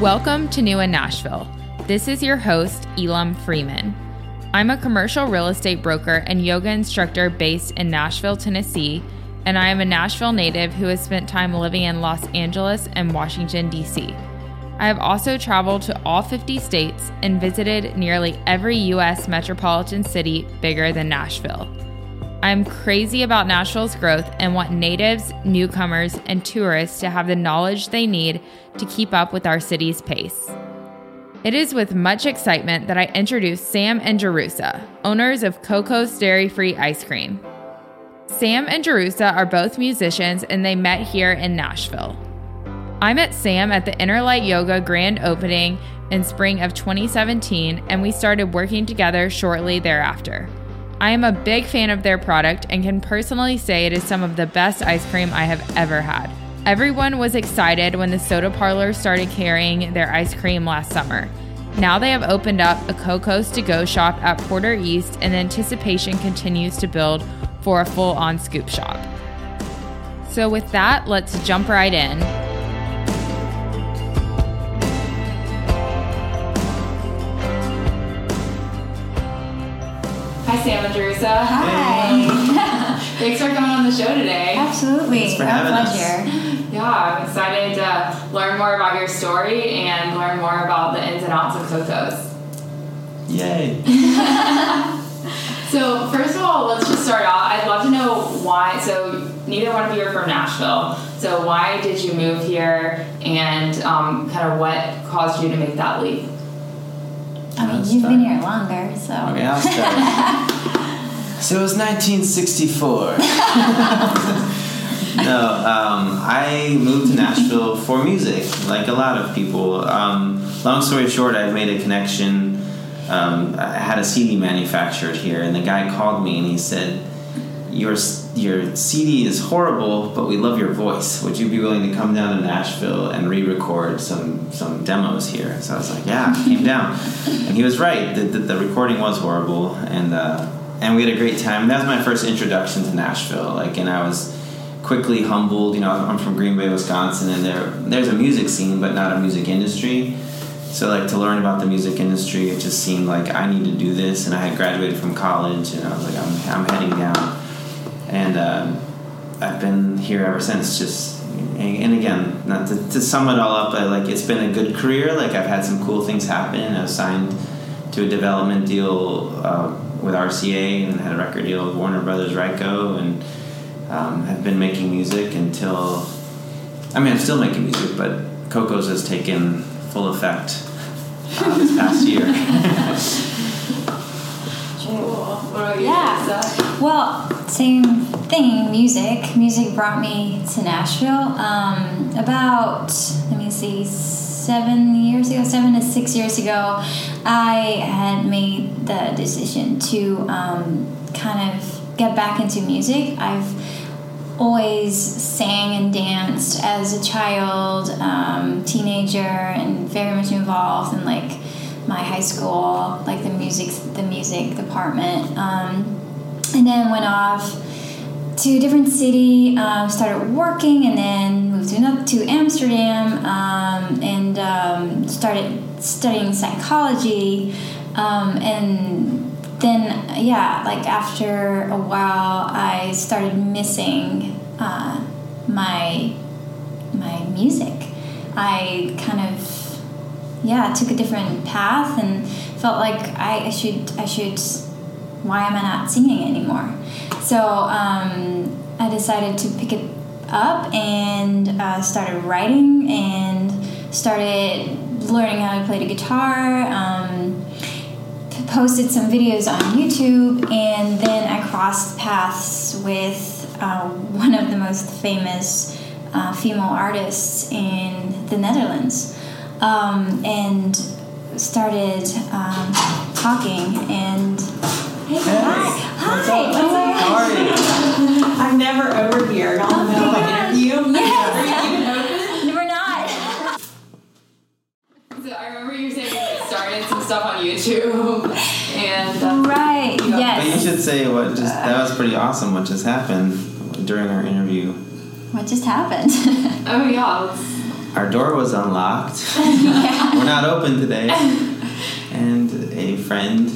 Welcome to New in Nashville. This is your host, Elam Freeman. I'm a commercial real estate broker and yoga instructor based in Nashville, Tennessee, and I am a Nashville native who has spent time living in Los Angeles and Washington, D.C. I have also traveled to all 50 states and visited nearly every U.S. metropolitan city bigger than Nashville. I'm crazy about Nashville's growth and want natives, newcomers, and tourists to have the knowledge they need to keep up with our city's pace. It is with much excitement that I introduce Sam and Jerusa, owners of KOKOS Dairy Free Ice Cream. Sam and Jerusa are both musicians and they met here in Nashville. I met Sam at the Inner Light Yoga grand opening in spring of 2017 and we started working together shortly thereafter. I am a big fan of their product and can personally say it is some of the best ice cream I have ever had. Everyone was excited when the soda parlor started carrying their ice cream last summer. Now they have opened up a KOKOS to go shop at Porter East, and anticipation continues to build for a full on scoop shop. So, with that, let's jump right in. Sam and Jerusa. Hi. Thanks for coming on the show today. Absolutely. Thanks for Our having us. pleasure. Yeah, I'm excited to learn more about your story and learn more about the ins and outs of KOKOS. Yay. So, first of all, let's just start off. I'd love to know why. So, neither one of you are from Nashville. So, why did you move here and um, kind of what caused you to make that leap? I mean, you've been here longer, so. Okay, I'll start. so it was 1964. no, um, I moved to Nashville for music, like a lot of people. Um, long story short, I made a connection. Um, I had a CD manufactured here, and the guy called me and he said, "Your your CD is horrible, but we love your voice. Would you be willing to come down to Nashville and re-record some some demos here?" So I was like, "Yeah," came down, and he was right. The, the, the recording was horrible, and uh, and we had a great time. That was my first introduction to Nashville. Like, and I was quickly humbled. You know, I'm from Green Bay, Wisconsin, and there there's a music scene, but not a music industry. So like to learn about the music industry, it just seemed like I need to do this, and I had graduated from college, and I was like, I'm, I'm heading down, and um, I've been here ever since. Just and again, not to, to sum it all up, I, like it's been a good career. Like I've had some cool things happen. I was signed to a development deal uh, with RCA, and had a record deal with Warner Brothers Ryko, and um, have been making music until. I mean, I'm still making music, but KOKOS has taken full effect uh, this past year. You, Yeah. Well, same thing, music. Music brought me to Nashville um, about, let me see, seven years ago, seven to six years ago. I had made the decision to um, kind of get back into music. I've always sang and danced as a child, um, teenager, and very much involved in like my high school, like the music, the music department. Um, and then went off to a different city, um, started working, and then moved to to Amsterdam, um, and um, started studying psychology, um, and then yeah, like after a while, I started missing uh, my my music. I kind of yeah took a different path and felt like I, I should I should why am I not singing anymore? So um, I decided to pick it up and uh, started writing and started learning how to play the guitar. Um, posted some videos on YouTube, and then I crossed paths with uh, one of the most famous uh, female artists in the Netherlands, um, and started um, talking. And hey, hi, hi, How are you? I'm never over here. Y'all Oh, know my yeah. interview. Yes. We're not. So I remember you saying you started some stuff on YouTube, and uh, Right. But you should say what just that was pretty awesome. What just happened during our interview? What just happened? oh yeah, let's, our door was unlocked. We're not open today. And a friend,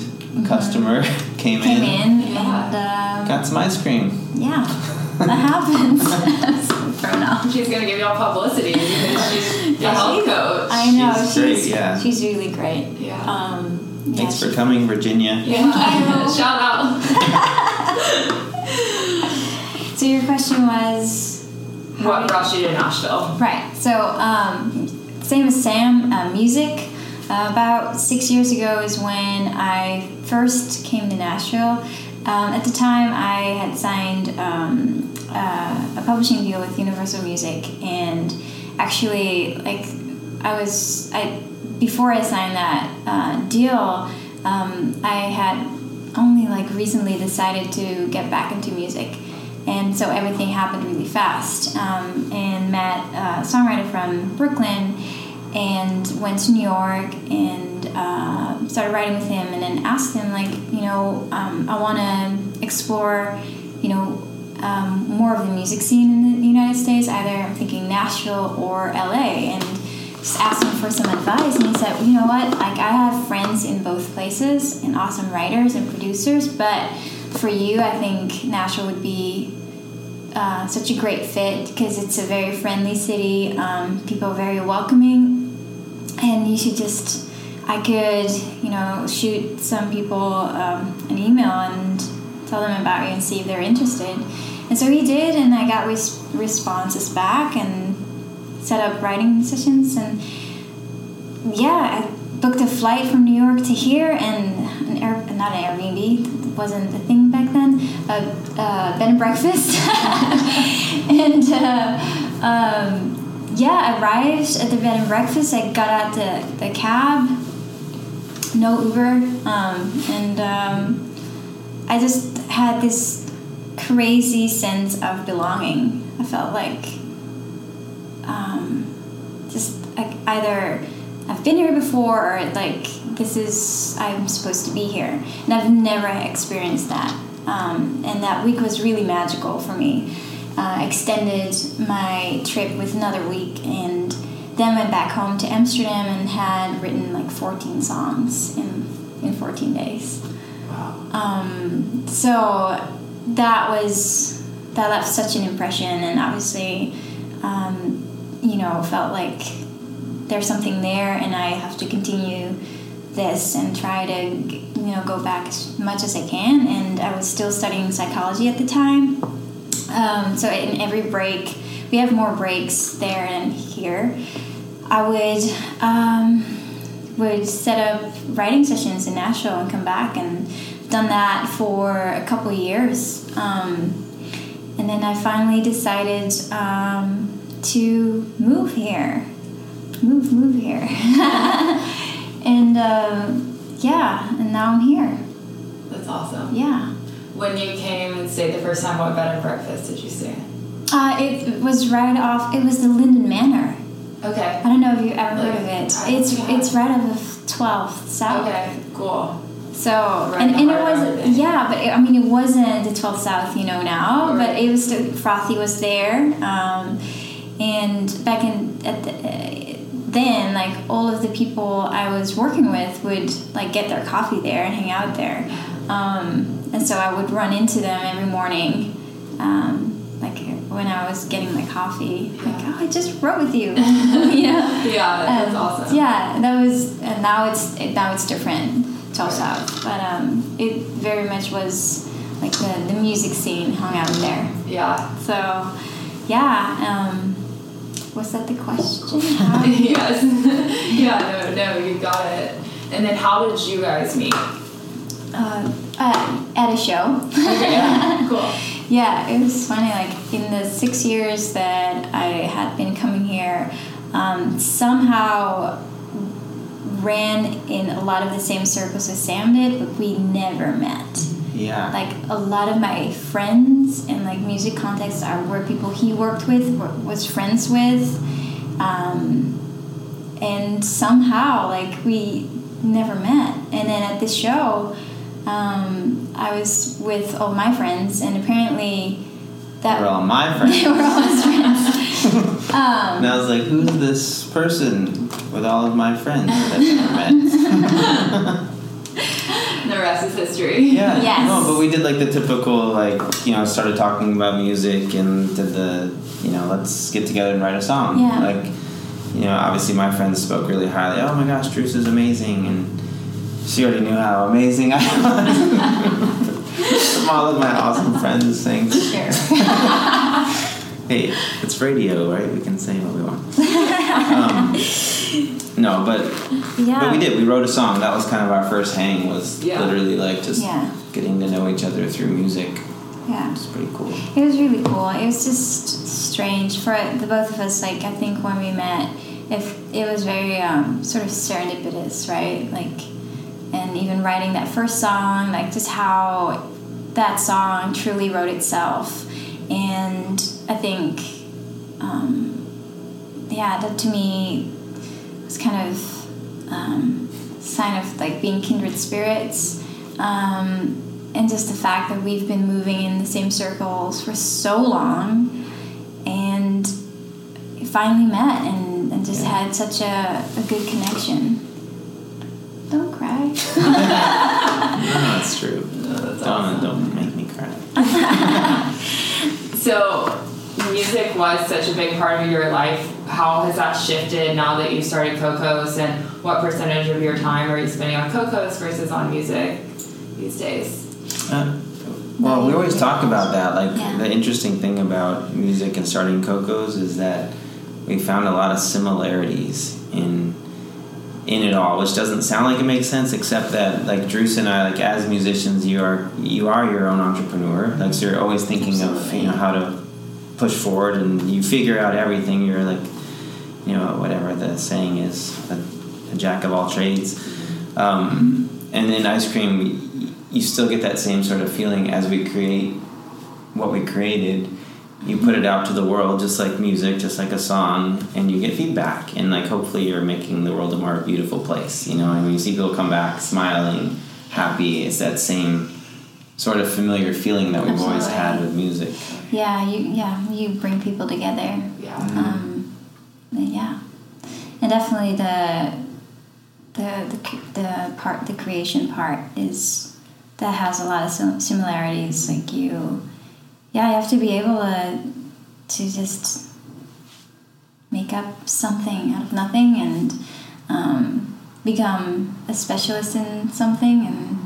customer, came, Mm-hmm. Came in, in and uh, got some ice cream. yeah, that happens. so thrown. She's gonna give you all publicity because she's the health coach. I know She's she's great, yeah. she's really great. Yeah. Um, yeah, Thanks for coming, Virginia. Yeah. Shout out. So your question was What brought you to Nashville? right. So um, same as Sam, uh, music. Uh, about six years ago is when I first came to Nashville. Um, at the time, I had signed um, uh, a publishing deal with Universal Music, and actually, like, I was I before I signed that uh, deal, um, I had only like recently decided to get back into music, and so everything happened really fast. Um, and met a songwriter from Brooklyn, and went to New York and uh, started writing with him, and then asked him like, you know, um, I want to explore, you know. Um, more of the music scene in the United States, either I'm thinking Nashville or LA, and just asked him for some advice and he said you know what like i have friends in both places and awesome writers and producers but for you i think nashville would be uh, such a great fit because it's a very friendly city um, people are very welcoming. And you should just i could you know shoot some people um, an email and tell them about you and see if they're interested. And so he did and i got res- responses back and set up writing sessions and yeah i booked a flight from new york to here and an air not an airbnb wasn't a thing back then a, a bed and breakfast. And uh, um, yeah i arrived at the bed and breakfast. I got out the, the cab no uber um, and um, i just had this crazy sense of belonging. I felt like um, just like either I've been here before or like this is I'm supposed to be here, and I've never experienced that. Um, and that week was really magical for me. Uh, extended my trip with another week, and then went back home to Amsterdam and had written like 14 songs in in 14 days. Um, so that was that left such an impression, and obviously, um, you know, felt like there's something there, and I have to continue this and try to you know go back as much as I can. And I was still studying psychology at the time, um, so in every break, we have more breaks there and here. I would um, would set up writing sessions in Nashville and come back and done that for a couple years. Um, and then I finally decided um, to move here. Move, move here. and uh, yeah, and now I'm here. That's awesome. Yeah. When you came and stayed the first time, what bed and breakfast did you stay? Uh, it was right off, it was the Linden Manor. Okay. I don't know if you ever heard of it. I It's it's right off of 12th South. Okay. Cool. So Right and, and it was yeah, but it, I mean it wasn't the 12th South you know now, but it was still Frothy was there, um, and back in at the, then like all of the people I was working with would like get their coffee there and hang out there, um, and so I would run into them every morning. Um, like when I was getting my coffee, like oh, I just wrote with you, you know. Yeah, that's Um, awesome. Yeah, that was, and now it's it, now it's different, 12th South, but um, it very much was like the, the music scene hung out there. Yeah. So, yeah, um, was that the question? Yes. yeah. No. No. You got it. And then, how did you guys meet? uh, uh, at a show. Yeah. cool. Yeah, it was funny. Like in the six years that I had been coming here, um, somehow ran in a lot of the same circles as Sam did, but we never met. Yeah. Like a lot of my friends and like music contexts are were people he worked with, were, was friends with, um, and somehow like we never met. And then at this show, um, I was with all my friends, and apparently that We're all my friends. they were all his friends. um, And I was like, who's this person with all of my friends that I've never met? The rest is history. Yeah. Yes. No, but we did like the typical like you know started talking about music and did the you know let's get together and write a song. Yeah. Like you know obviously my friends spoke really highly. Oh my gosh, Drews is amazing, and she already knew how amazing I was. From all of my awesome friends saying, sure. "Hey, it's radio, right? We can say what we want." um, no, but Yeah. but we did. We wrote a song. That was kind of our first hang. Was Yeah. literally like just Yeah. getting to know each other through music. Yeah. It's pretty cool. It was really cool. It was just strange for the both of us. Like I think when we met, if it was very um, sort of serendipitous, right? Like, and even writing that first song, like just how that song truly wrote itself, and I think, um, yeah, that to me was kind of um, sign of like being kindred spirits. Um, and just the fact that we've been moving in the same circles for so long and finally met and, and just Yeah. had such a, a good connection. Don't cry. No, that's true. that's don't awesome. don't make me cry. So, music was such a big part of your life. How has that shifted now that you've started KOKOS, and what percentage of your time are you spending on KOKOS versus on music these days? Uh, well, we always talk about that. Like Yeah. the interesting thing about music and starting KOKOS is that we found a lot of similarities in in it all, which doesn't sound like it makes sense, except that like Drews and I, like as musicians, you are you are your own entrepreneur. Like so you're always thinking of you know how to push forward, and you figure out everything. You're like you know whatever the saying is, a, a jack of all trades. Um, and in ice cream, you still get that same sort of feeling as we create what we created. You put it out to the world, just like music, just like a song, and you get feedback. And like hopefully, you're making the world a more beautiful place. You know, and you see people come back smiling, happy, it's that same sort of familiar feeling that we've always had with music. yeah, you yeah you bring people together. Yeah. Um, yeah, and definitely the the the the part the creation part is that has a lot of similarities. Like you, yeah, you have to be able to to just make up something out of nothing and um, become a specialist in something and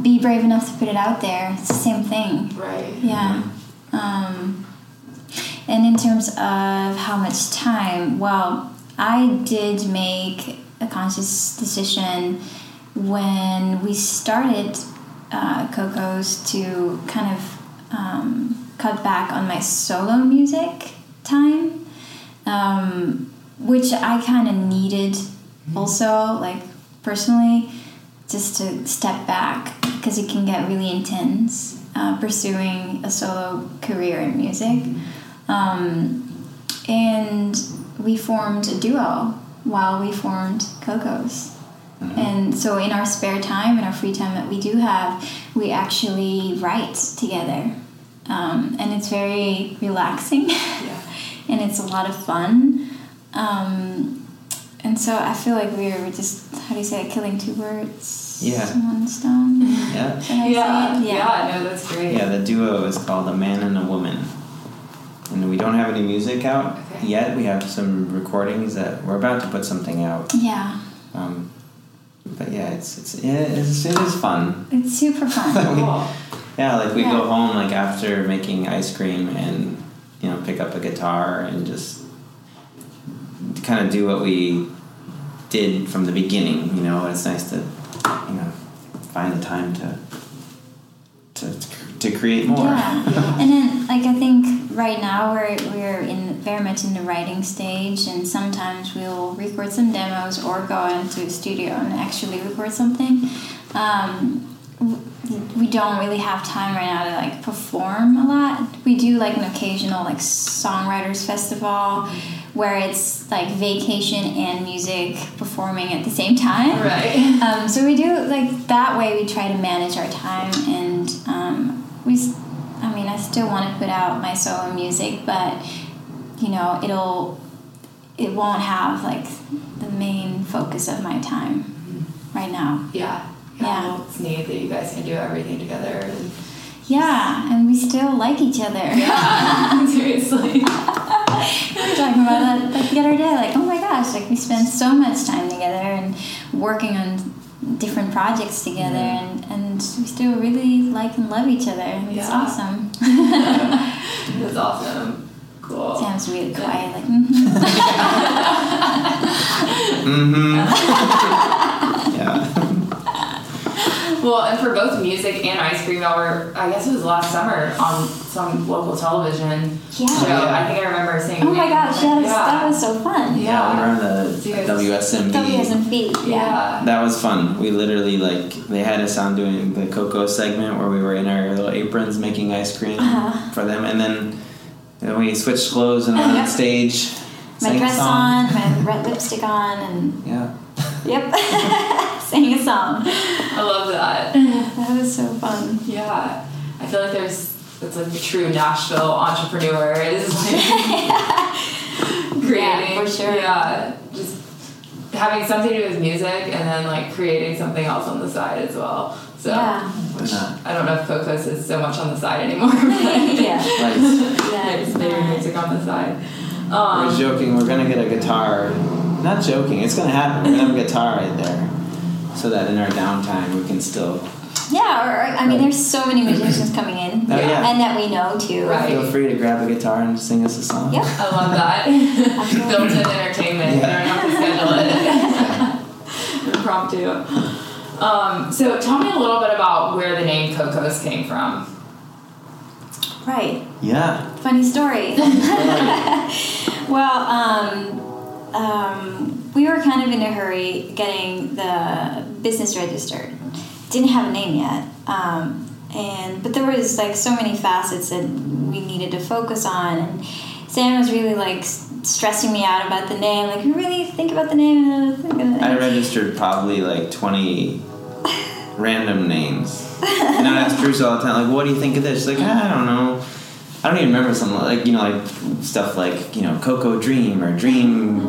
be brave enough to put it out there. It's the same thing. Right. Yeah. Um, and in terms of how much time, well, I did make a conscious decision when we started uh, KOKOS to kind of um, cut back on my solo music time, um, which I kind of needed also, like personally, just to step back because it can get really intense uh, pursuing a solo career in music. Um, and we formed a duo while we formed KOKOS. And so, in our spare time, in our free time that we do have, we actually write together. Um, and it's very relaxing Yeah. and it's a lot of fun. Um, and so, I feel like we're just, how do you say it, killing two birds Yeah. with one stone? Yeah. Should I Yeah. say it? Yeah. No, that's great. Yeah, the duo is called A Man and a Woman. And we don't have any music out Okay. yet. We have some recordings that we're about to put something out. Yeah. Um, but yeah, it's it's yeah, it's, it is fun. It's super fun. Cool. Yeah, like we go home like after making ice cream and you know pick up a guitar and just kind of do what we did from the beginning. You know, it's nice to you know find the time to to to create more. Yeah, and then like I think right now we're we're in very much in the writing stage, and sometimes we'll record some demos or go into a studio and actually record something. Um, we don't really have time right now to like perform a lot. We do like an occasional like songwriters festival where it's like vacation and music performing at the same time. Right. Um, so we do like that way. We try to manage our time, and um, we. I mean, I still want to put out my solo music, but you know, it'll it won't have like the main focus of my time right now. Yeah. Yeah. Well, it's neat that you guys can do everything together. And Yeah, and we still like each other. yeah, seriously. we were talking about that like the other day. Like, oh my gosh, like we spend so much time together and working on different projects together, and, and we still really like and love each other. and It's Yeah. awesome. That's awesome. Cool. Sam's really quiet, like, mm-hmm. Mm-hmm. Yeah. Well, and for both music and ice cream, y'all were, I guess it was last summer on some local television Yeah. show. Yeah. I think I remember seeing. Oh my gosh, that was, yeah. that was so fun. Yeah. Yeah, we were on the So you guys- WSMV. Yeah. Yeah. That was fun. We literally like they had us on doing the Coco segment where we were in our little aprons making ice cream Uh-huh. for them, and then, then we switched clothes and went on stage. My dress on, my red lipstick on, and Yeah. yep, sang a song. I love that. That was so fun. Yeah. I feel like there's, it's like the true Nashville entrepreneur is like creating. for sure. Yeah. Just having something to do with music and then like creating something else on the side as well. So Yeah. Why not? I don't know if KOKOS is so much on the side anymore. but Yeah. Right. Yeah, There's it's music on the side. We're Um, joking. We're gonna get a guitar. Not joking. It's gonna happen. We're gonna have a guitar right there, so that in our downtime we can still Yeah, or, or I mean, Right. there's so many musicians coming in, Oh, yeah. and that we know too. Right. feel free to grab a guitar and sing us a song. Yep. I love that. Built-in entertainment. Yeah. You don't have to schedule it. Impromptu. Um, so tell me a little bit about where the name KOKOS came from. Right. Yeah. Funny story. well, um, um, we were kind of in a hurry getting the business registered. Didn't have a name yet. Um, and but there was like so many facets that we needed to focus on and Sam was really like stressing me out about the name like really think about the name I registered probably like 20 random names. And I asked Bruce all the time, like, what do you think of this? She's like, I don't know. I don't even remember something like, you know, like stuff like, you know, Coco Dream or Dream,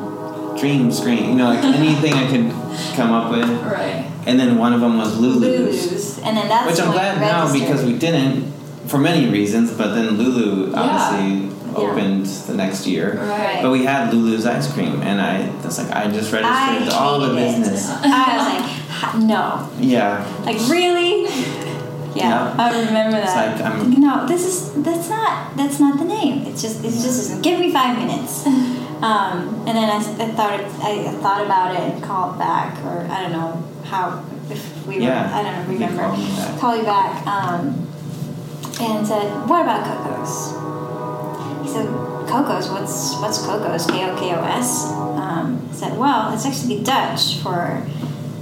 Dream Screen, you know, like anything I could come up with. Right. And then one of them was Lulu's. Lulu's and then that's Which I'm glad now because we didn't, for many reasons, but then Lulu obviously Yeah. opened the next year. Right. But we had Lulu's ice cream, and I was like, I just registered I all the hated it. business. I was like, no, Yeah, like really? Yeah, Yeah. I remember that. like, no, this is that's not that's not the name. It's just it's just isn't. Give me five minutes. Um, and then I, I thought it, I thought about it and called back, or I don't know how if we were I don't you remember. called me back. Call you back. Um, and said, what about KOKOS? He said, KOKOS, what's what's KOKOS? K O K O S. Um, I said, well, it's actually Dutch for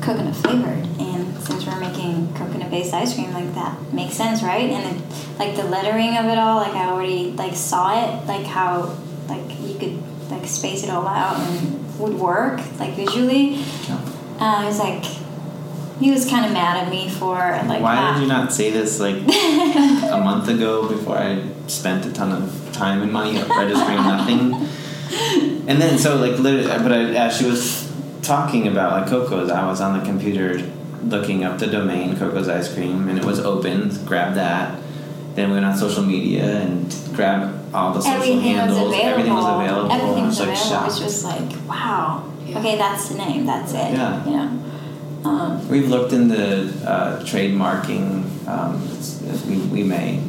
coconut flavored, and since we're making coconut based ice cream, like that makes sense, right? And it, like the lettering of it all, like I already like saw it, like how you like space it all out and would work like visually. Uh, I was like, he was kind of mad at me for like. Why not- did you not say this like a month ago before I spent a ton of time and money registering nothing? And then so like literally, but I, as she was talking about like KOKOS, I was on the computer looking up the domain KOKOS Ice Cream, and it was open. Grabbed that. Then we went on social media and grabbed all the social Everything was handles. available. Everything was available. Everything I was was like available. shocked. It was just like, wow. Yeah. Okay, that's the name. That's it. Yeah. You know. Um, We've looked into uh, trademarking. Um, it's, it's- we, we may,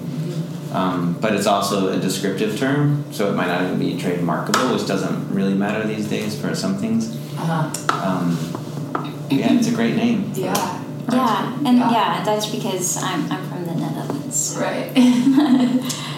um, but it's also a descriptive term, so it might not even be trademarkable, which doesn't really matter these days for some things. Uh-huh. Um, yeah, it's a great name. Yeah. yeah, and Yeah. yeah. that's because I'm I'm from the Netherlands. Right.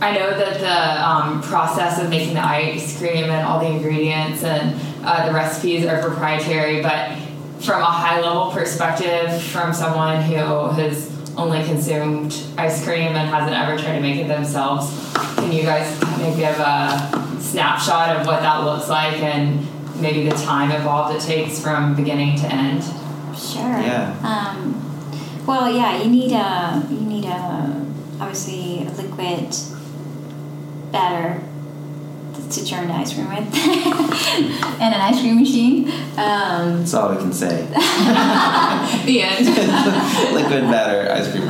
I know that the um, process of making the ice cream and all the ingredients and uh, the recipes are proprietary, but from a high level perspective, from someone who has only consumed ice cream and hasn't ever tried to make it themselves, can you guys kind of give a snapshot of what that looks like and maybe the time involved it takes from beginning to end? Sure. Yeah. Um, well, yeah, you need a you need a obviously a liquid batter to churn the ice cream with, and an ice cream machine. Um, That's all we can say. The end. Liquid batter ice cream.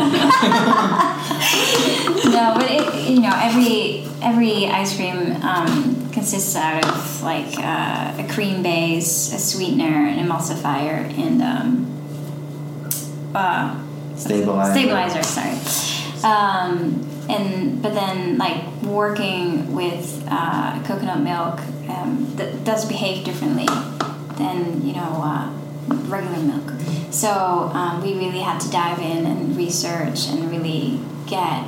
no, but it, you know, every every ice cream um, consists out of like uh, a cream base, a sweetener, an emulsifier, and um, uh, Stabilizer. stabilizer. Sorry. Um, and but then like working with uh, coconut milk um, that does behave differently than you know uh, regular milk. So um, we really had to dive in and research and really get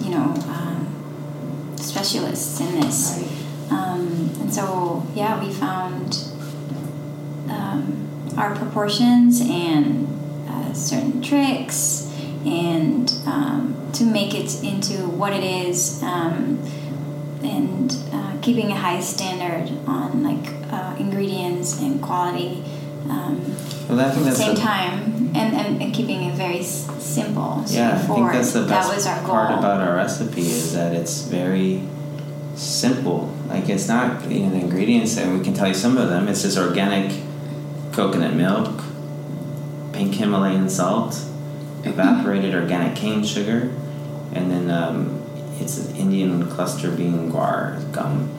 you know um, specialists in this. Um, and so yeah, we found um, our proportions and uh, certain tricks and um, to make it into what it is um, and uh, keeping a high standard on like uh, ingredients and quality um, Well, at the same the, time and, and, and keeping it very s- simple yeah. I think that's the best that was our goal part about our recipe is that it's very simple. Like it's not you know the ingredients, and we can tell you some of them. It's just organic coconut milk, pink Himalayan salt, evaporated organic cane sugar, and then um, it's an Indian cluster bean guar gum.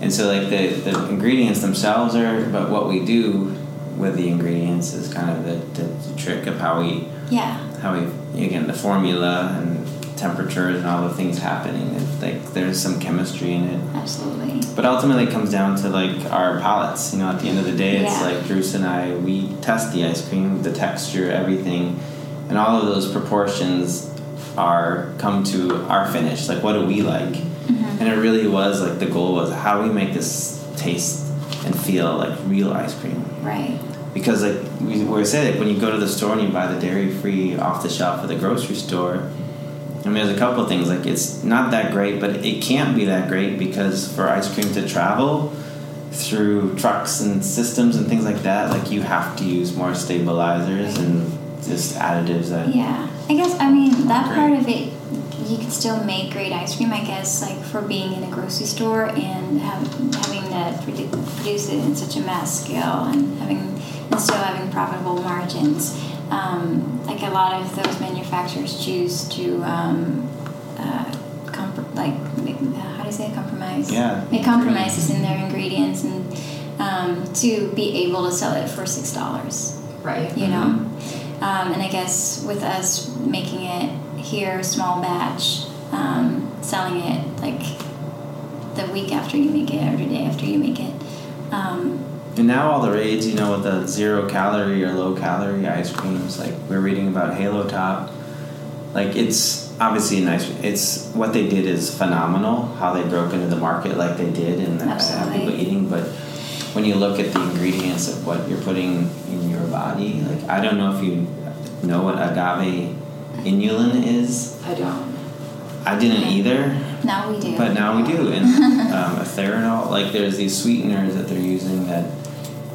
And so like the, the ingredients themselves are, but what we do with the ingredients is kind of the, the, the trick of how we yeah how we again the formula and temperatures and all the things happening. It's like there's some chemistry in it. absolutely But ultimately, it comes down to like our palates. You know, at the end of the day, it's like Bruce and I. We test the ice cream, the texture, everything, and all of those proportions are come to our finish. Like, what do we like? Mm-hmm. And it really was like the goal was how do we make this taste and feel like real ice cream right because like we were saying, like when you go to the store and you buy the dairy free off the shelf at the grocery store, I mean, there's a couple of things like it's not that great, but it can't be that great because for ice cream to travel through trucks and systems and things like that, like you have to use more stabilizers and just additives that. Yeah, I guess I mean that Great. part of it. You can still make great ice cream, I guess, like for being in a grocery store and have, having to produce it in such a mass scale and having and still having profitable margins. Um, like a lot of those manufacturers choose to um, uh, compr- like make, how do you say it? compromise? Yeah. make compromises in their ingredients and um, to be able to sell it for six dollars Right. you know um, and i guess with us making it here small batch um, selling it like the week after you make it or the day after you make it um, And now all the raids, you know, with the zero calorie or low calorie ice creams, like we're reading about Halo Top. Like it's obviously nice. It's what they did is phenomenal. How they broke into the market like they did, and have people eating. But when you look at the ingredients of what you're putting in your body, like I don't know if you know what agave inulin is. I don't. I didn't either. now we do But now we do, and um, a Like there's these sweeteners that they're using that,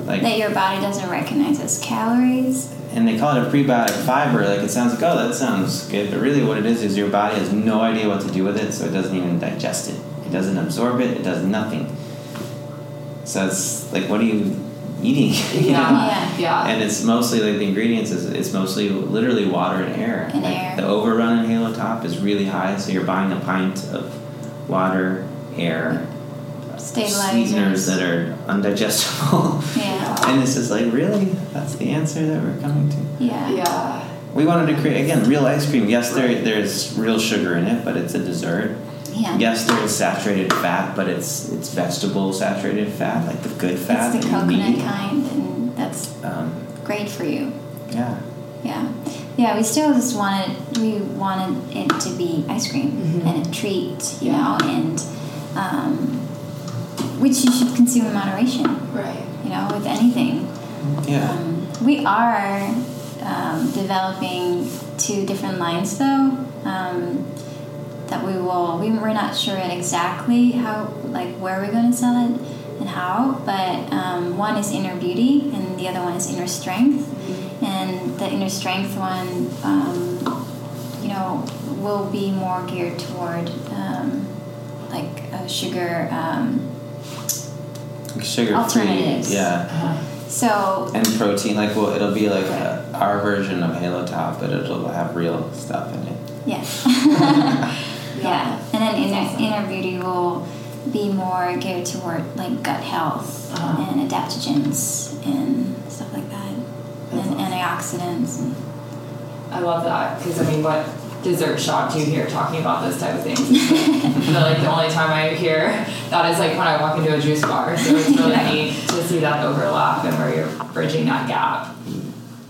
like, that your body doesn't recognize as calories and they call it a prebiotic fiber. Like it sounds like, oh, that sounds good, but really what it is is your body has no idea what to do with it, so it doesn't even digest it. It doesn't absorb it. It does nothing. So it's like, what are you eating? You know? Yeah. Yeah. Yeah. And it's mostly like the ingredients is it's mostly literally water and air. And like air. the overrun in Halo Top is really high, so you're buying a pint of water, air, sweeteners that are undigestible. yeah and it's just like, really? That's the answer that we're coming to. yeah yeah. We wanted to create again real ice cream. Yes, there there's real sugar in it, but it's a dessert. Yeah Yes, there is saturated fat, but it's it's vegetable saturated fat, like the good fat it's the coconut need. kind and that's Um, great for you yeah, Yeah, yeah. We still just wanted we wanted it to be ice cream Mhm. and a treat, you Yeah. know, and um, which you should consume in moderation. Right. You know, with anything. yeah. Um, we are um, developing two different lines though. Um, that we will. We, we're not sure yet exactly how, like, where we're going to sell it and how. But um, one is inner beauty, and the other one is inner strength. And the inner strength one, um, you know, will be more geared toward um, like a sugar um, Sugar free. Alternatives. Yeah. so And protein, like well, it'll be like uh our version of Halo Top, but it'll have real stuff in it. yeah yeah and then inner, inner beauty will be more geared toward like gut health Uh-huh. and adaptogens and stuff like that That's and antioxidants and I love that because I mean, what dessert shop do you hear talking about those type of things? I feel like the only time I hear that is like when I walk into a juice bar. So it's really Yeah. neat to see that overlap and where you're bridging that gap.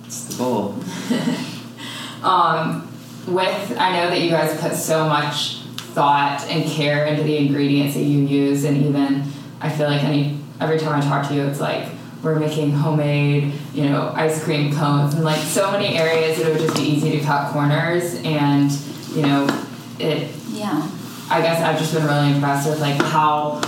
It's the goal. Um, with I know that you guys put so much thought and care into the ingredients that you use, and even I feel like any every time I talk to you, it's like we're making homemade, you know, ice cream cones, and like so many areas it would just be easy to cut corners, and you know, it. yeah. I guess I've just been really impressed with like how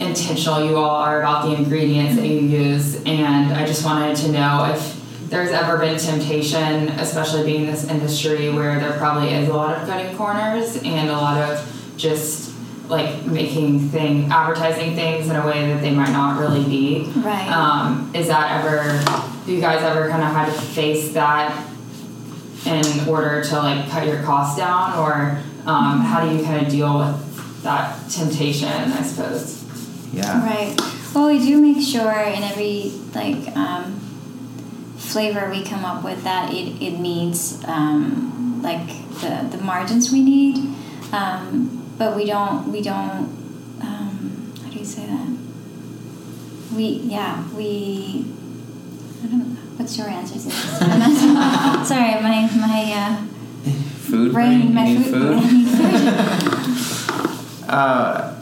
intentional you all are about the ingredients that you use, and I just wanted to know if there's ever been temptation, especially being in this industry where there probably is a lot of cutting corners and a lot of just like making thing advertising things in a way that they might not really be. right Um, is that ever? Do you guys ever kind of had to face that in order to like cut your costs down, or um, how do you kind of deal with that temptation? I suppose. Yeah. Right. Well, we do make sure in every like um, flavor we come up with that it, it meets um, like the, the margins we need, um, but we don't we don't um, how do you say that? We yeah we I don't know what's your answer to this? Sorry, my my uh, Food brain brain. my food. food. Uh,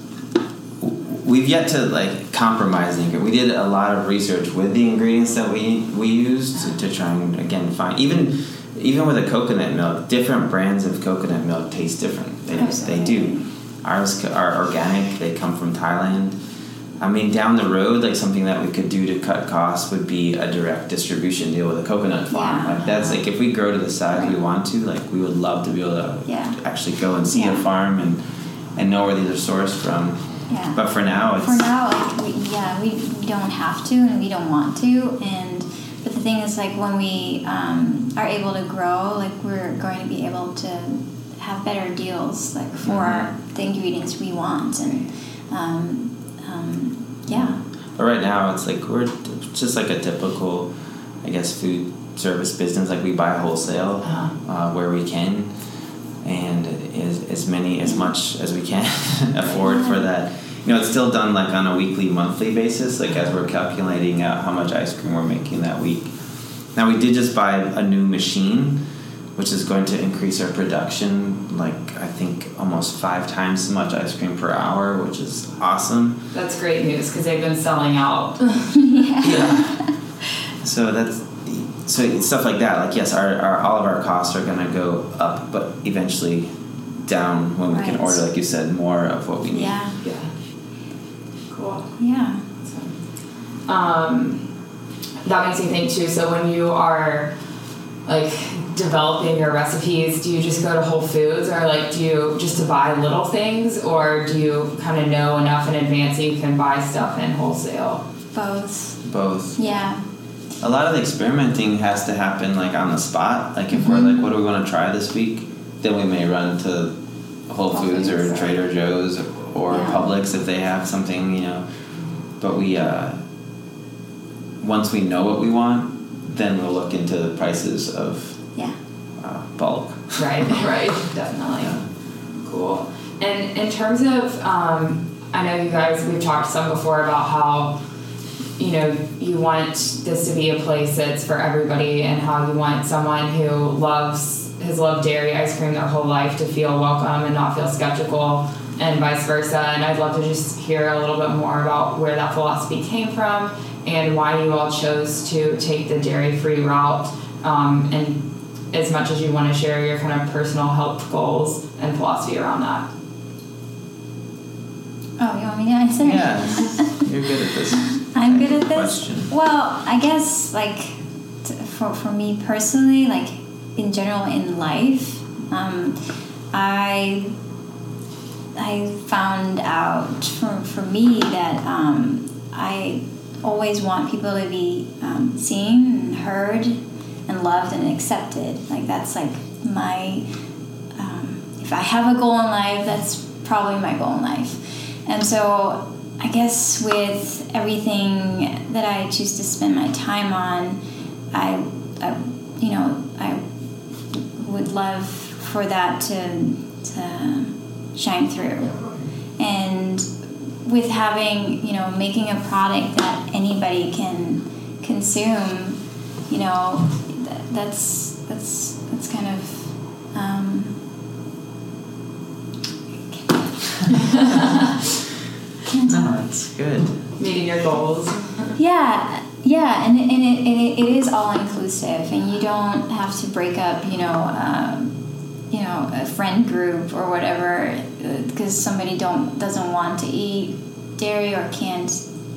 we've yet to like compromise the ingredient. We did a lot of research with the ingredients that we we used to, to try and again find even even with a coconut milk, different brands of coconut milk taste different. They, oh, they do. Ours are organic. They come from Thailand. I mean, down the road, like something that we could do to cut costs would be a direct distribution deal with a coconut farm. Yeah. Like that's like if we grow to the size we want to, like we would love to be able to Yeah. actually go and see a farm and and know where these are sourced from. Yeah. But for now, it's For now, like we, yeah, we, don't have to and we don't want to. And but the thing is, like when we um, are able to grow, like we're going to be able to have better deals, like for Mhm. the ingredients we want. And um, um, yeah, But right now, it's like we're just like a typical, I guess, food service business. Like we buy wholesale Uh-huh. uh, where we can, as, as many as much as we can afford for that. You know, it's still done like on a weekly, monthly basis. Like as we're calculating out how much ice cream we're making that week. Now we did just buy a new machine, which is going to increase our production. Like I think almost five times as much ice cream per hour, which is awesome. That's great news because they've been selling out. yeah. So that's so stuff like that. Like yes, our, our all of our costs are gonna go up, but eventually down when we can order, like you said, more of what we need. yeah, yeah. Cool. yeah. Um, that makes me think too. So when you are like developing your recipes, do you just go to Whole Foods or like do you just to buy little things or do you kind of know enough in advance that you can buy stuff in wholesale? Both. Both. Yeah. A lot of the experimenting has to happen like on the spot. Like if we're like, what do we want to try this week? Then we may run to Whole Whole Foods or Trader Joe's or Yeah. Publix if they have something, you know. But we, uh, once we know what we want, then we'll look into the prices of Yeah. uh, bulk. Right, right, definitely. Yeah. Cool. And in terms of, um, I know you guys, we've talked some before about how, you know, you want this to be a place that's for everybody and how you want someone who loves, has loved dairy ice cream their whole life to feel welcome and not feel skeptical and vice versa. And I'd love to just hear a little bit more about where that philosophy came from and why you all chose to take the dairy free route. Um, and as much as you want to share your kind of personal health goals and philosophy around that. Oh, you want me to answer? Yeah, you're good at this. I'm good at this. Question. Well, I guess like t- for for me personally, like in general in life, um, I I found out for, for me that um, I always want people to be um, seen and heard and loved and accepted. Like that's like my um, if I have a goal in life, that's probably my goal in life. And so I guess with everything that I choose to spend my time on, I, I you know, I would love for that to to shine through. And with having, you know, making a product that anybody can consume, you know, that, that's that's that's kind of um, No, that's good. Meeting your goals. yeah yeah and, and, it, it, it is all inclusive and you don't have to break up you know um, you know a friend group or whatever because somebody don't doesn't want to eat dairy or can't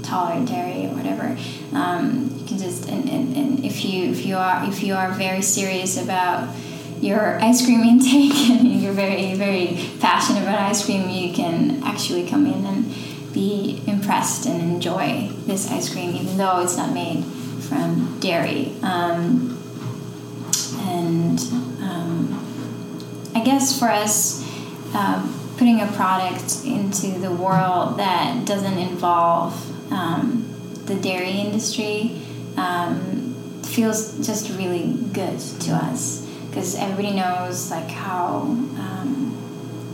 tolerate dairy or whatever. Um, you can just and, and, and if you if you are if you are very serious about your ice cream intake and you're very very passionate about ice cream you can actually come in and be impressed and enjoy this ice cream even though it's not made from dairy. Um, and um, i guess for us um, putting a product into the world that doesn't involve um, the dairy industry um, feels just really good to us. Because everybody knows like how um,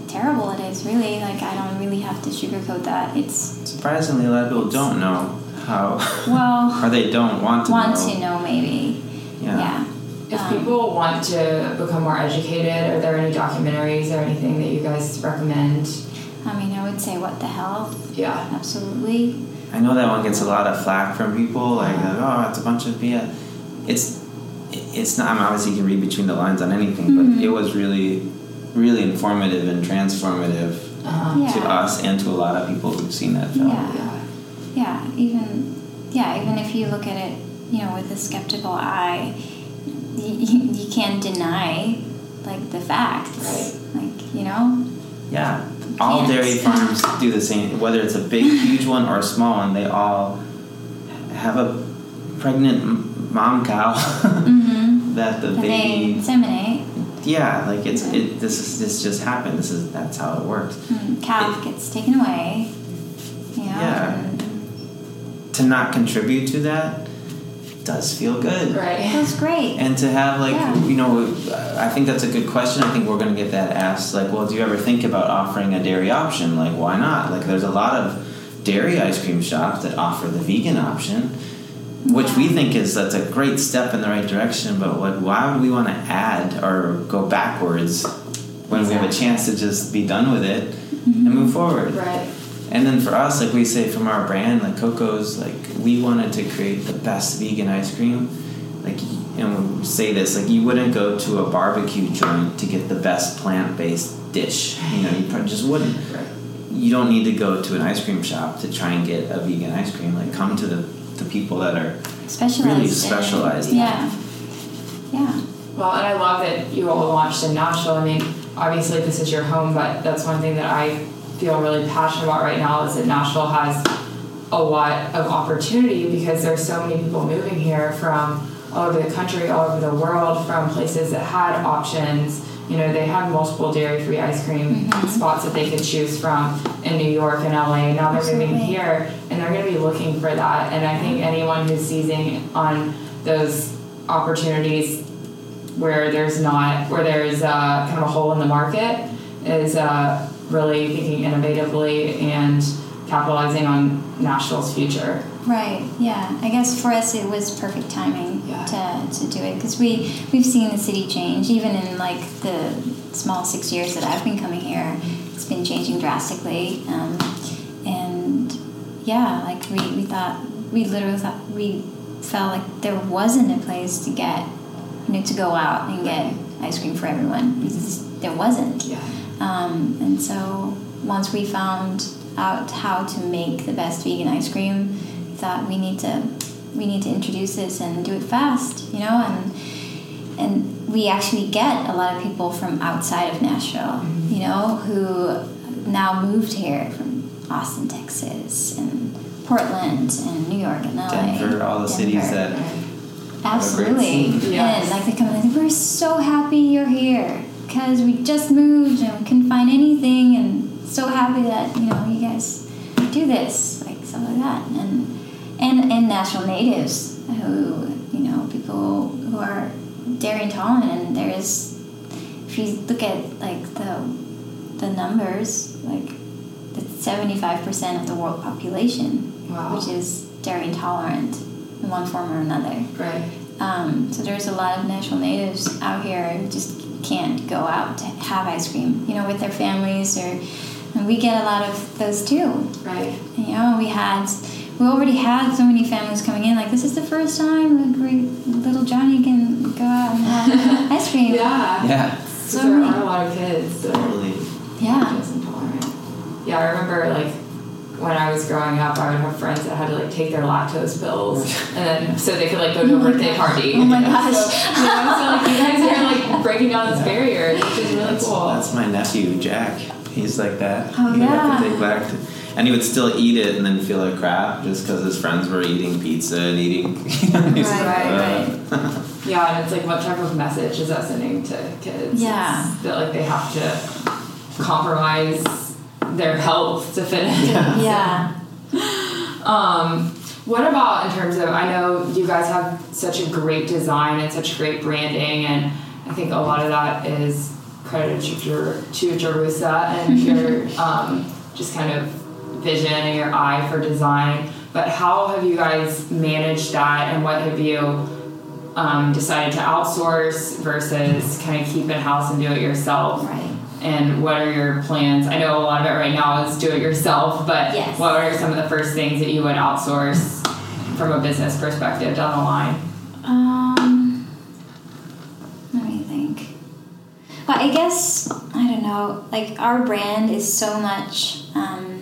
terrible it is really like i don't really have to sugarcoat that it's Surprisingly, a lot of people don't know how, well or they don't want to want know. to know maybe Yeah. yeah If Um, people want to become more educated, are there any documentaries or anything that you guys recommend? i mean i would say what the health Yeah. absolutely I know that one gets a lot of flack from people, like, oh, it's a bunch of BS. It's, it's not. I mean, obviously, you can read between the lines on anything, Mhm. but it was really, really informative and transformative Uh-huh. Yeah. to us and to a lot of people who've seen that film. Yeah. Yeah. even yeah even if you look at it you know with a skeptical eye you, you can't deny like the facts Right. like you know Yeah. All Can't. dairy farms do the same. Whether it's a big, huge one or a small one, they all have a pregnant mom cow mm-hmm. that the they baby. inseminate Yeah, like it's it. This is this just happened. This is that's how it works. mm, calf gets taken away you know Yeah. To not contribute to that does feel good. it Right. feels great And to have like Yeah. you know, I think that's a good question. I think we're gonna get that asked. Like, well, do you ever think about offering a dairy option? Like, why not? Like, there's a lot of dairy ice cream shops that offer the vegan option, which we think is that's a great step in the right direction. But what? Why would we want to add or go backwards when we have a chance to just be done with it mm-hmm. and move forward? Right. And then for us, like we say from our brand, like KOKOS, like we wanted to create the best vegan ice cream. Like, and we say this, like you wouldn't go to a barbecue joint to get the best plant-based dish. You know, you probably just wouldn't. Right. You don't need to go to an ice cream shop to try and get a vegan ice cream. Like, come to the, the people that are specialized really specialized in yeah yeah Well, and I love that you all launched in Nashville. I mean, obviously this is your home, but that's one thing that I feel really passionate about right now is that Nashville has a lot of opportunity because there's so many people moving here from all over the country, all over the world, from places that had options. You know, they had multiple dairy-free ice cream Mhm. spots that they could choose from in New York and LA. Now they're moving here, and they're going to be looking for that. And I think anyone who's seizing on those opportunities where there's not where there's uh, kind of a hole in the market is uh, really thinking innovatively and capitalizing on Nashville's future. Right. Yeah. I guess for us it was perfect timing Yeah. to, to do it because we we've seen the city change even in like the small six years that I've been coming here. It's been changing drastically, um, and yeah, like we, we thought we literally thought we felt like there wasn't a place to get you know to go out and get ice cream for everyone because there wasn't. Yeah. Um, and so once we found out how to make the best vegan ice cream, thought we need to we need to introduce this and do it fast, you know, and and we actually get a lot of people from outside of Nashville, mm-hmm. you know, who now moved here from Austin, Texas, and Portland, and New York, and LA. Denver, all the cities that Absolutely. scene. Yes. And like they come and they we're so happy you're here because we just moved and we couldn't find anything and so happy that you know you guys do this like stuff like that and and and Nashville natives who you know people who are dairy intolerant and there is if you look at like the the numbers like it's 75% of the world population Wow. which is dairy intolerant in one form or another Right. um, so there's a lot of Nashville natives out here who just can't go out to have ice cream, you know, with their families, or and we get a lot of those too. Right. You know, we had we already had so many families coming in. Like this is the first time like, little Johnny can go out and have ice cream. Yeah. yeah, So So there many- are a lot of kids that are totally. Yeah. lactose intolerant. Yeah, I remember like when I was growing up, I would have friends that had to like take their lactose pills, and then so they could like go to oh a birthday party. Oh my gosh. So, you know, so like you guys are like breaking down this barrier, which is really That's, cool. that's my nephew Jack. He's like that. Oh, he would have to take back, and he would still eat it and then feel like crap just because his friends were eating pizza and eating. he's Right, like, right, uh, Yeah, and it's like what type of message is that sending to kids? Yeah. It's that like they have to compromise their health to fit in. Yeah. Um, what about in terms of? I know you guys have such a great design and such great branding, and I think a lot of that is credited to Jer- to Jerusa and your um, just kind of vision and your eye for design. But how have you guys managed that, and what have you um, decided to outsource versus kind of keep in house and do it yourself? Right. And what are your plans? I know a lot of it right now is do it yourself, but Yes. what are some of the first things that you would outsource from a business perspective down the line? Um, let me think. Well, I guess I don't know. Like our brand is so much um,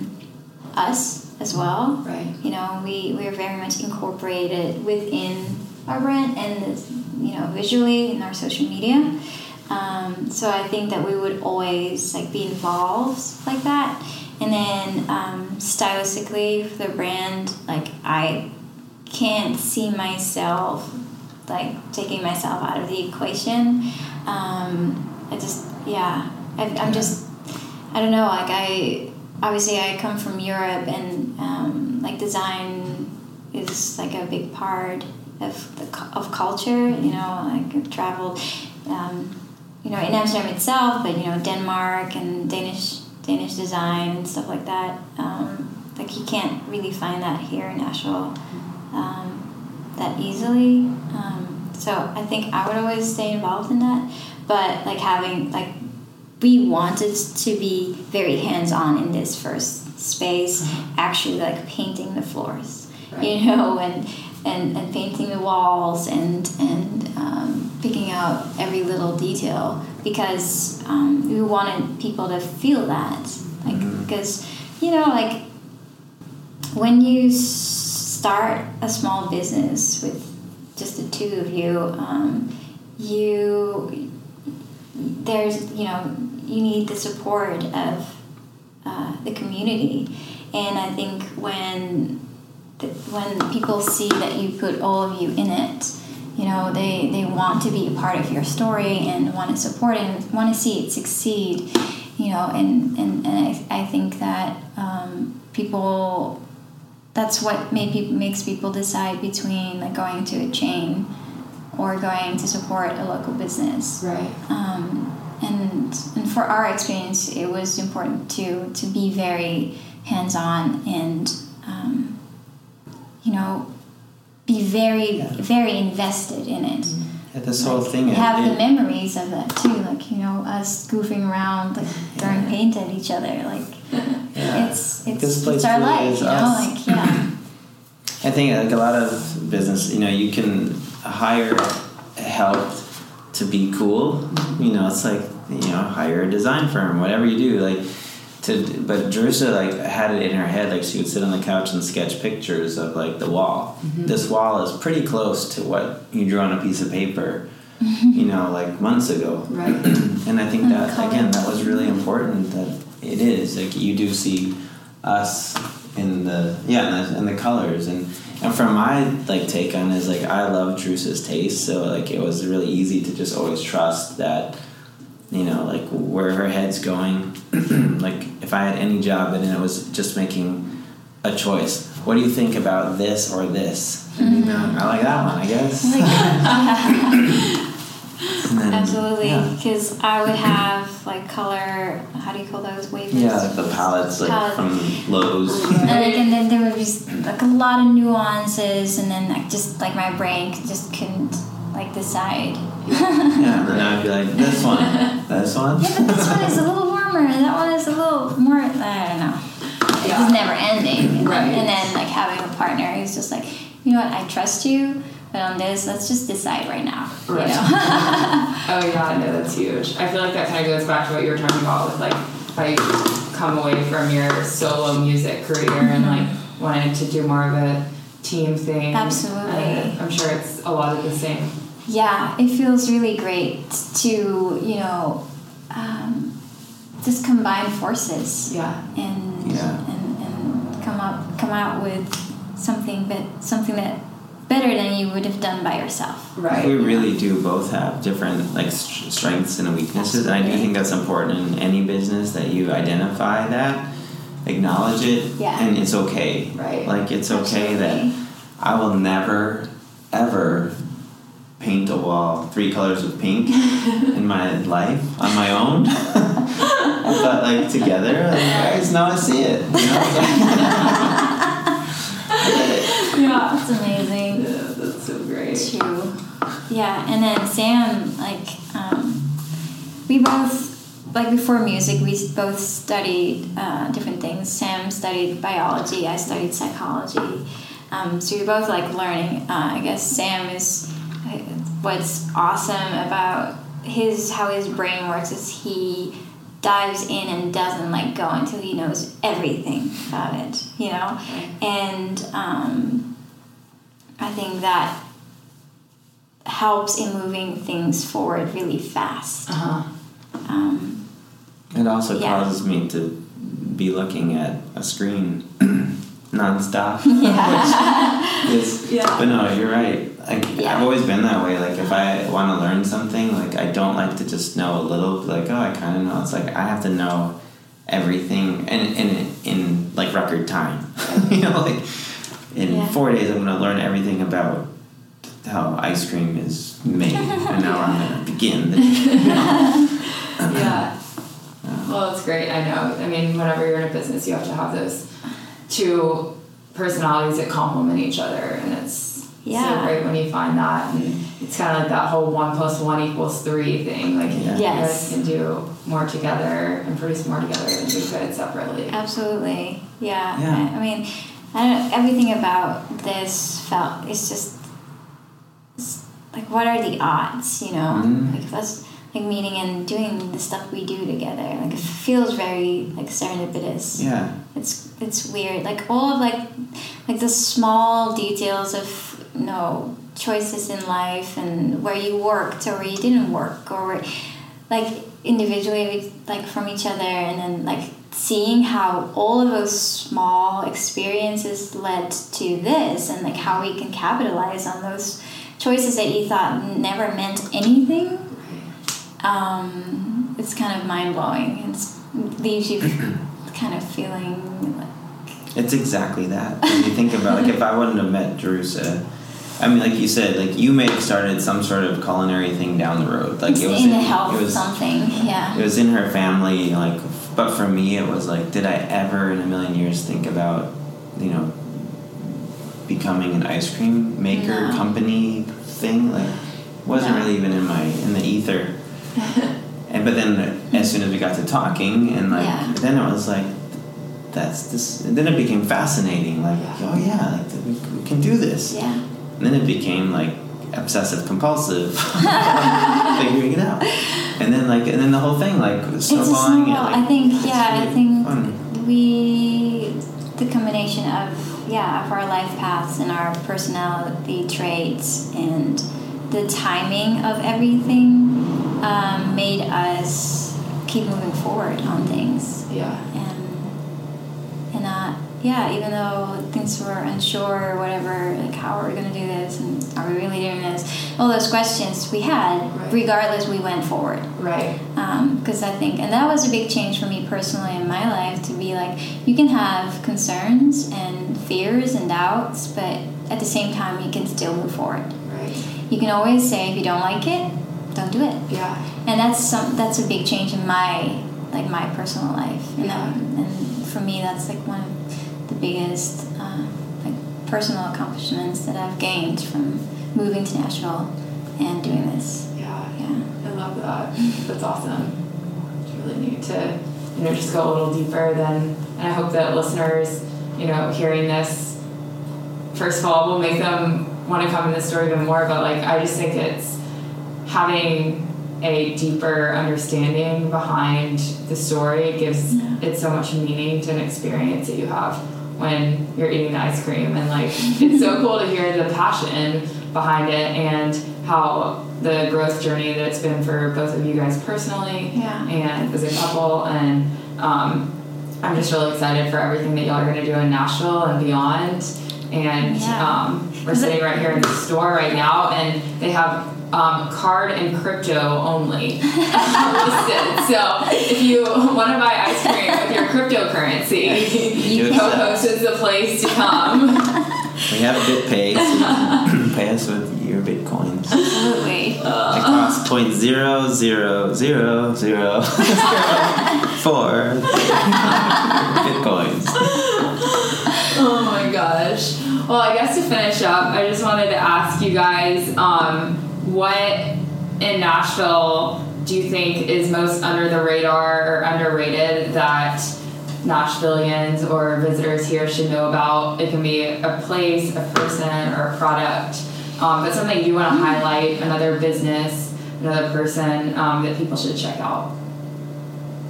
us as well. Right. You know, we we are very much incorporated within our brand and you know visually in our social media. Um, so I think that we would always like be involved like that. And then um, stylistically for the brand, like I can't see myself like taking myself out of the equation. Um, I just yeah, I, I'm just I don't know. Like I obviously I come from Europe and um, like design is like a big part of the of culture. You know, like I've traveled. Um, you know, in Amsterdam itself, but you know, Denmark and Danish Danish design and stuff like that. Um, like you can't really find that here in Nashville um, that easily. Um, so I think I would always stay involved in that. But like having like we wanted to be very hands on in this first space, actually like painting the floors, you know, and and, and painting the walls and and um, picking out every little detail because um, we wanted people to feel that like because you know like when you start a small business with just the two of you um, you there's you know you need the support of uh, the community. And i think when the, when people see that you put all of you in it you know they they want to be a part of your story and want to support it and want to see it succeed you know and and, and I, I think that um, people that's what people, makes people decide between like going to a chain or going to support a local business Right. um, and and for our experience, it was important to to be very hands on and um, you know be very very invested in it. Yeah, this whole thing. it- Have the it- memories of that too, like you know us goofing around, like throwing paint at each other, like yeah. it's This it's, place it's our really life, you know, us. like yeah, I think like a lot of business, you know, you can hire help to be cool. You know, it's like you know, hire a design firm, whatever you do, like. To, but Jerusa like had it in her head like she would sit on the couch and sketch pictures of like the wall. Mm-hmm. This wall is pretty close to what you drew on a piece of paper, mm-hmm. you know, like months ago. Right. and I think that again, that was really important. That it is like you do see us in the yeah in the, in the colors and and from my like take on is like I love Jerusa's taste so like it was really easy to just always trust that you know like where her head's going. Like if I had any job and it was just making a choice what do you think about this or this? And, you know I like that one I guess. And then- Absolutely, yeah. because I would have like color. How do you call those wafers? Yeah, like the palettes, like Palette. from Lowe's. And, like, and then there would be just like a lot of nuances, and then like just like my brain just couldn't like decide. Yeah, and then I'd be like, this one, this one. Yeah, but this one is a little warmer. and That one is a little more. I don't know. It's Yeah. never ending. And, Right. and then like having a partner who's just like, you know what, I trust you, but on this, let's just decide right now. Right. You know? Oh yeah, I know that's huge. I feel like that kind of goes back to what you were talking about with like how you come away from your solo music career and like wanting to do more of a team thing. Absolutely. And I'm sure it's a lot of the same. yeah, it feels really great to you know um, just combine forces. Yeah. and Yeah. and, and come up come out with something that something that better than you would have done by yourself. Right. We really do both have different like st- strengths and weaknesses, and I do think that's important in any business that you identify that, acknowledge it, Yeah. and it's okay. Right. Like it's okay Absolutely. that I will never, ever paint a wall three colors of pink in my life on my own. but like together, like, guys, now I see it. You know? Yeah. That's amazing. Yeah, that's True. Yeah, and then Sam, like, um, we both, like, before music, we both studied uh, different things. Sam studied biology, I studied psychology. Um, so we're both, like, learning. Uh, I guess Sam is, what's awesome about his, how his brain works is he dives in and doesn't like go until he knows everything about it, you know? And um, I think that helps in moving things forward really fast. Uh huh. Um, It also Yeah. causes me to be looking at a screen nonstop. yeah. Is, Yeah. But no, you're right. Like, Yeah. I've always been that way. Like if I want to learn something, like I don't like to just know a little. Like oh, I kind of know. It's like I have to know everything, and in in like record time. you know, like in Yeah. four days, I'm gonna learn everything about how ice cream is made, and now I'm gonna begin. The, yeah. Uh, well, it's great. I know. I mean, whenever you're in a business, you have to have those two personalities that complement each other, and it's Yeah. so great when you find that. And it's kind of like that whole one plus one equals three thing. Like Yeah. you guys can do more together and produce more together than you could separately. Absolutely. Yeah. Yeah. I, I mean, I don't know, everything about this felt it's just it's like what are the odds, you know? Mhm. Like us like meeting and doing the stuff we do together. Like it feels very like serendipitous. yeah. It's it's weird. Like all of like like the small details of you know choices in life and where you worked or where you didn't work or like individually like from each other and then like seeing how all of those small experiences led to this and like how we can capitalize on those choices that you thought never meant anything um, it's kind of mind-blowing it leaves you kind of feeling like It's exactly that. When you think about like if I wouldn't have met Jerusa, I mean, like you said, like you may have started some sort of culinary thing down the road. Like it was in the health it was something yeah it was in her family. Like, but for me, it was like, did I ever in a million years think about, you know, becoming an ice cream maker No. company thing? Like, wasn't No. really even in my in the ether. and but then as soon as we got to talking and like Yeah. then it was like that's this and then it became fascinating like oh yeah like we, we can do this yeah and then it became like obsessive compulsive figuring it out and then like and then the whole thing like snowballing snowball. and, like, I think yeah I think fun. we the combination of yeah of our life paths and our personality traits and the timing of everything um, made us keep moving forward on things Yeah. And and uh, yeah, even though things were unsure or whatever, like how are we going to do this and are we really doing this? All those questions we had, Right. regardless, we went forward. Right. Because I think, and that was a big change for me personally in my life to be like, you can have concerns and fears and doubts, but at the same time, you can still move forward. Right. You can always say, if you don't like it, don't do it Yeah. and that's some that's a big change in my like my personal life and, Yeah. um, and for me that's like one of the biggest uh, like personal accomplishments that I've gained from moving to Nashville and doing this Yeah. yeah I love that. That's awesome. It's really neat to, you know, just go a little deeper than, and I hope that listeners, you know, hearing this, first of all, will make them want to come in the store even more. But like, I just think it's having a deeper understanding behind the story gives Yeah. it so much meaning to an experience that you have when you're eating the ice cream and like it's so cool to hear the passion behind it and how the growth journey that it's been for both of you guys personally Yeah. and as a couple and um, i'm just really excited for everything that y'all are going to do in nashville and beyond and Yeah. um, we're sitting right here in the store right now and they have um, card and crypto only listed. So if you want to buy ice cream with your cryptocurrency, You KOKOS is the place to come. We have a BitPay, so you pay us with your bitcoins. absolutely It costs point zero zero zero zero four bitcoins. Oh my gosh. Well, I guess to finish up, I just wanted to ask you guys um, what in Nashville do you think is most under the radar or underrated that Nashvillians or visitors here should know about? It can be a place, a person, or a product. Um, but something you want to highlight, another business, another person um, that people should check out.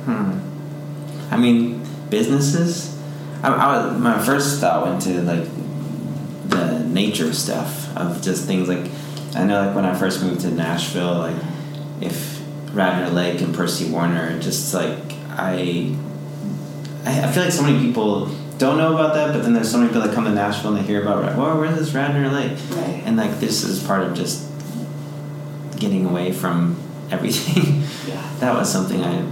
Hmm. I mean, businesses. I, I was, my first thought went to like the nature stuff of just things like I know like when I first moved to Nashville, like if Radnor Lake and Percy Warner, just like I, I I feel like so many people don't know about that, but then there's so many people that come to Nashville and they hear about well, where's this Radnor Lake? Right. And like this is part of just getting away from everything. Yeah. that was something I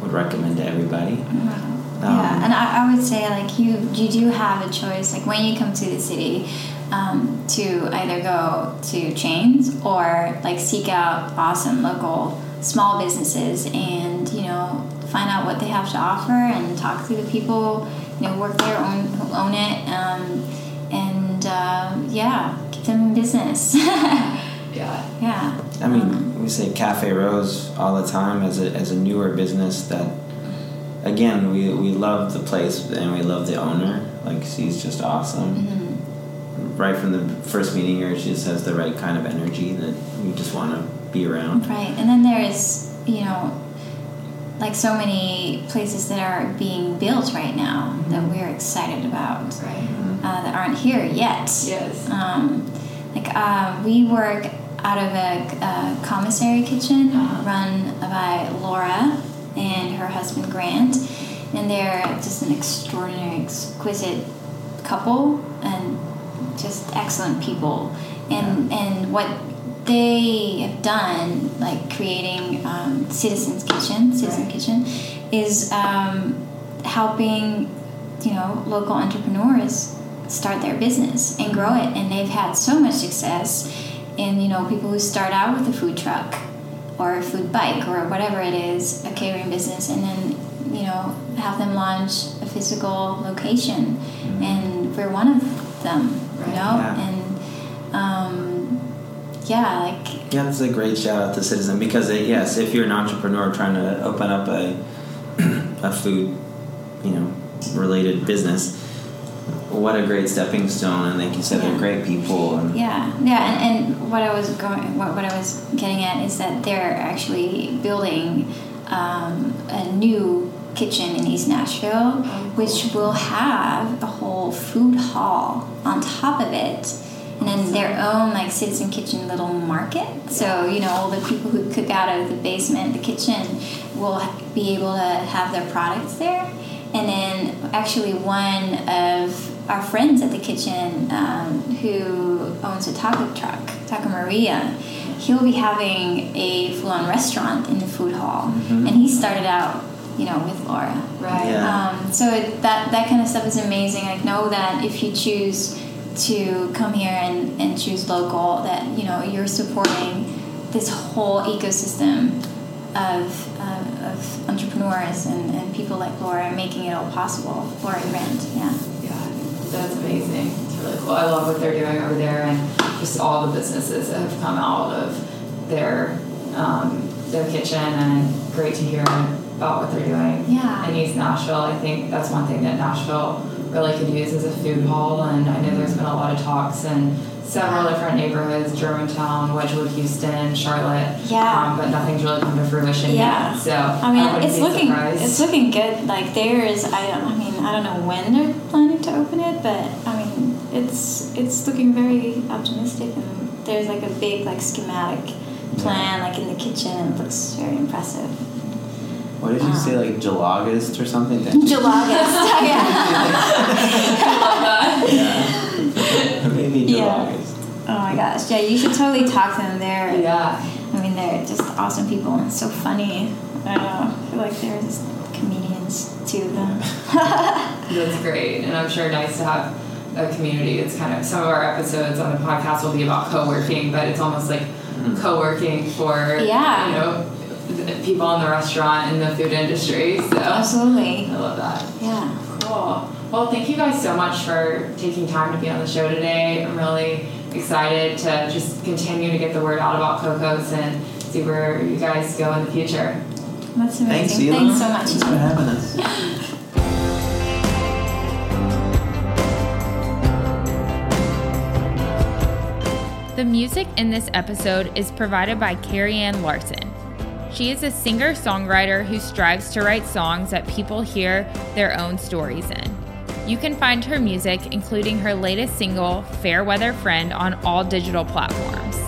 would recommend to everybody. Um, yeah, and I, I would say like you you do have a choice like when you come to the city um, to either go to chains or like seek out awesome local small businesses and you know find out what they have to offer and talk to the people you know work there own who own it um, and uh, yeah keep them in business Yeah. yeah I mean, we say Cafe Rose all the time as a, as a newer business that, again, we, we love the place and we love the owner. Like, she's just awesome. Mm-hmm. Right from the first meeting her, she just has the right kind of energy that you just want to be around. Right, and then there is, you know, like so many places that are being built right now that we're excited about Right. uh, that aren't here yet. Yes. Um, like uh, we work out of a, a commissary kitchen run by Laura and her husband Grant, and they're just an extraordinary, exquisite couple and just excellent people. And and what they have done, like creating um, Citizens Kitchen, Citizen Right. Kitchen, is um, helping you know local entrepreneurs start their business and grow it and they've had so much success in you know people who start out with a food truck or a food bike or whatever it is a catering business and then you know have them launch a physical location and we're one of them Right. you know Yeah. and um, yeah like Yeah, that's a great shout out to Citizen because, it, yes, if you're an entrepreneur trying to open up a, a food, you know, related business, what a great stepping stone. And like you said, Yeah. they're great people. And Yeah, yeah, and, and what I was going, what, what I was getting at is that they're actually building um, a new kitchen in East Nashville, which will have a whole food hall on top of it, and then their own like citizen kitchen little market. So you know, all the people who cook out of the basement, the kitchen, will be able to have their products there. and then actually one of our friends at the kitchen um, who owns a taco truck, Taco Maria, he'll be having a full-on restaurant in the food hall, and he started out, you know, with Laura. Right. Yeah. Um, so it, that that kind of stuff is amazing. Like know that if you choose to come here and, and choose local, that you know you're supporting this whole ecosystem of, of entrepreneurs and, and people like Laura making it all possible. Laura Grant, yeah. That's amazing. It's really cool. I love what they're doing over there, and just all the businesses that have come out of their um, their kitchen, and great to hear about what they're doing. Yeah. In East Nashville, I think that's one thing that Nashville really could use as a food hall, and I know there's been a lot of talks in several different neighborhoods: Germantown, Wedgewood, Houston, Charlotte. Yeah. Um, but nothing's really come to fruition Yeah. yet. So I mean, wouldn't it's looking surprised. it's looking good. Like there is, I don't, I mean, I don't know when they're planning to open it, but I mean, it's it's looking very optimistic, and there's like a big like schematic plan like in the kitchen, and it looks very impressive. What did you say, like August or something? Gelagas, yeah. yeah. Maybe Yeah. Oh my gosh, yeah, you should totally talk to them there. yeah. I mean, they're just awesome people and so funny. I don't know, I feel like they're just comedians too. Them. That's great, and I'm sure nice to have a community. It's kind of some of our episodes on the podcast will be about co-working, but it's almost like mm-hmm. co-working for Yeah. you know the people in the restaurant and the food industry. So Absolutely. I love that. Yeah. Cool. Well, thank you guys so much for taking time to be on the show today. I'm really excited to just continue to get the word out about KOKOS and see where you guys go in the future. That's amazing. Thanks, Elon. Thanks so much. Thanks for having us. The music in this episode is provided by Carrie Ann Larson. She is a singer songwriter who strives to write songs that people hear their own stories in. You can find her music, including her latest single, Fair Weather Friend, on all digital platforms.